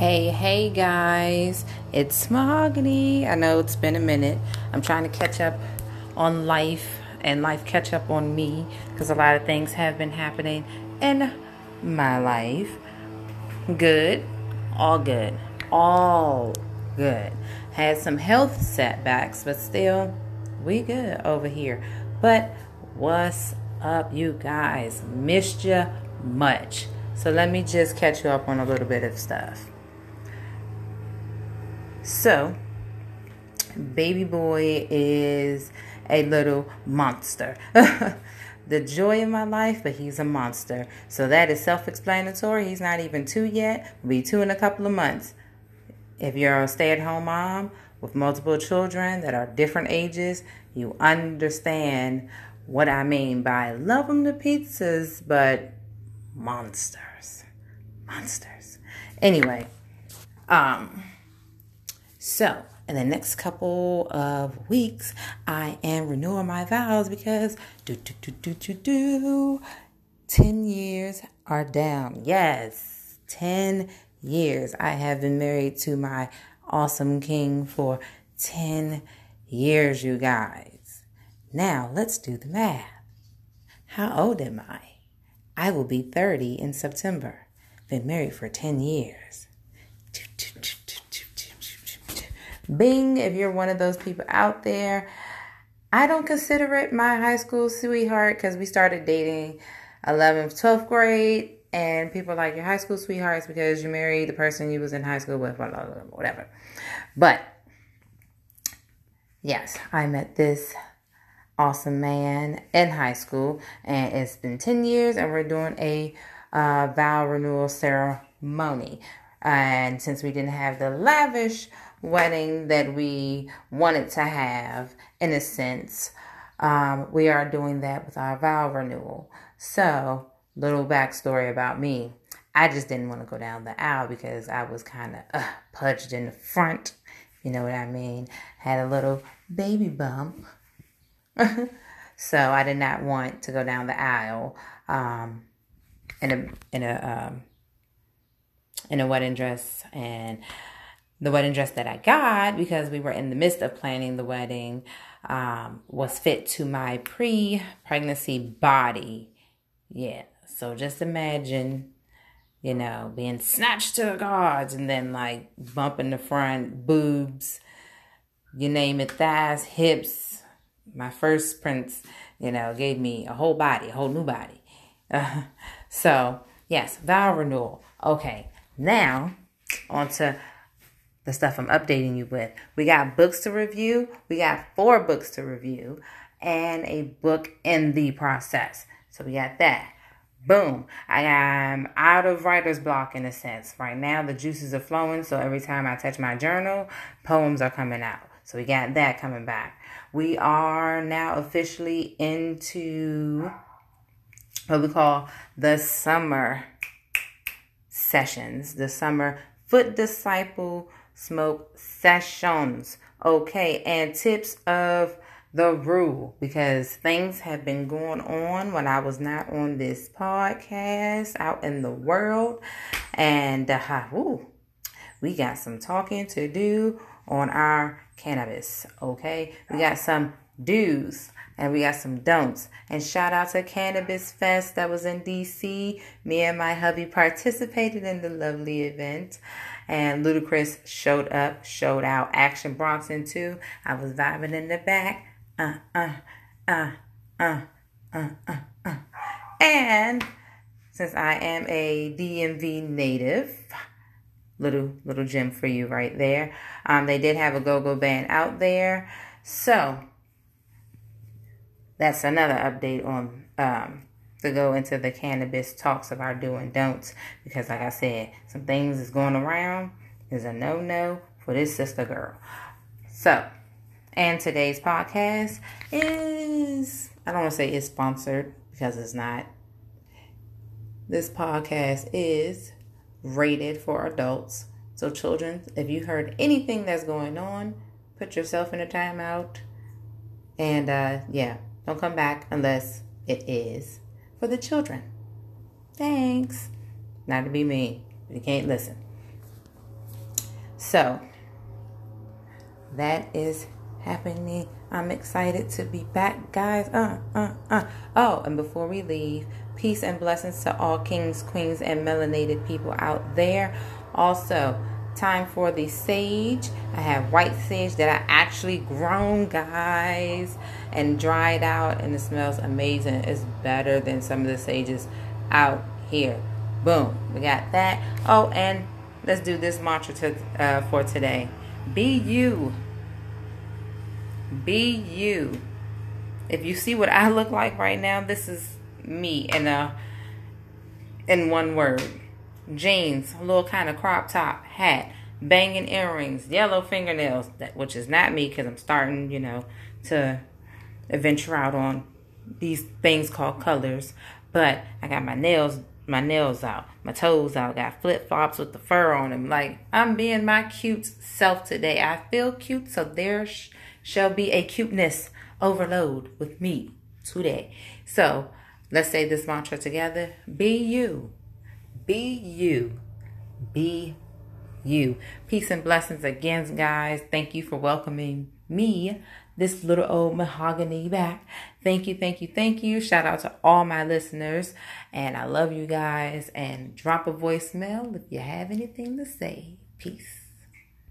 Hey, hey guys, it's Mahogany. I know it's been a minute. I'm trying to catch up on life and life catch up on me because a lot of things have been happening in my life. Good, all good, all good. Had some health setbacks, but still, we good over here. But what's up, you guys? Missed you much. So let me just catch you up on a little bit of stuff. So, baby boy is a little monster. the joy of my life, but he's a monster. So that is self explanatory. He's not even two yet, will be two in a couple of months. If you're a stay at home mom with multiple children that are different ages, you understand what I mean by love them to pizzas, but monsters. Monsters. Anyway, um, so, in the next couple of weeks, I am renewing my vows because do do do do do do 10 years are down. Yes, 10 years. I have been married to my awesome king for 10 years, you guys. Now, let's do the math. How old am I? I will be 30 in September. Been married for 10 years. Bing, if you're one of those people out there, I don't consider it my high school sweetheart because we started dating 11th, 12th grade, and people like your high school sweethearts because you married the person you was in high school with, blah, blah, blah, whatever. But yes, I met this awesome man in high school, and it's been 10 years, and we're doing a uh, vow renewal ceremony. And since we didn't have the lavish wedding that we wanted to have, in a sense, um, we are doing that with our vow renewal. So, little backstory about me. I just didn't want to go down the aisle because I was kind of uh, pudged in the front. You know what I mean? Had a little baby bump. so I did not want to go down the aisle um, in a in a um, in a wedding dress and the wedding dress that I got because we were in the midst of planning the wedding um, was fit to my pre pregnancy body. Yeah. So just imagine, you know, being snatched to the guards and then like bumping the front, boobs, you name it, thighs, hips. My first prince, you know, gave me a whole body, a whole new body. Uh, so, yes, vow renewal. Okay. Now, on to the stuff I'm updating you with. We got books to review. We got four books to review and a book in the process. So we got that. Boom. I am out of writer's block in a sense. Right now, the juices are flowing. So every time I touch my journal, poems are coming out. So we got that coming back. We are now officially into what we call the summer sessions, the summer foot disciple smoke sessions. Okay, and tips of the rule because things have been going on when I was not on this podcast out in the world, and uh, we got some talking to do on our cannabis. Okay, we got some do's and we got some don'ts. And shout out to Cannabis Fest that was in DC. Me and my hubby participated in the lovely event. And Ludacris showed up, showed out. Action Bronson too. I was vibing in the back. Uh, uh, uh, uh, uh, uh, uh. And since I am a DMV native, little little gem for you right there. Um, they did have a go-go band out there. So that's another update on um, to go into the cannabis talks of our do and don'ts because like I said, some things is going around is a no-no for this sister girl. So, and today's podcast is I don't want to say it's sponsored because it's not. This podcast is rated for adults. So children, if you heard anything that's going on, put yourself in a timeout. And uh yeah, don't come back unless it is for the children. Thanks. Not to be mean, but you can't listen. So that is happening. I'm excited to be back, guys. Uh, uh, uh. Oh, and before we leave, peace and blessings to all kings, queens, and melanated people out there. Also, time for the sage. I have white sage that I actually grown, guys, and dried out, and it smells amazing. It's better than some of the sages out here. Boom, we got that. Oh, and let's do this mantra to, uh, for today. Be you. Be you. If you see what I look like right now, this is me in a in one word. Jeans, a little kind of crop top, hat, banging earrings, yellow fingernails, that which is not me because I'm starting, you know, to venture out on these things called colors. But I got my nails my nails out, my toes out, got flip flops with the fur on them. Like, I'm being my cute self today. I feel cute, so there sh- shall be a cuteness overload with me today. So, let's say this mantra together Be you, be you, be you. Peace and blessings again, guys. Thank you for welcoming me this little old mahogany back. Thank you, thank you, thank you. Shout out to all my listeners. And I love you guys. And drop a voicemail if you have anything to say. Peace.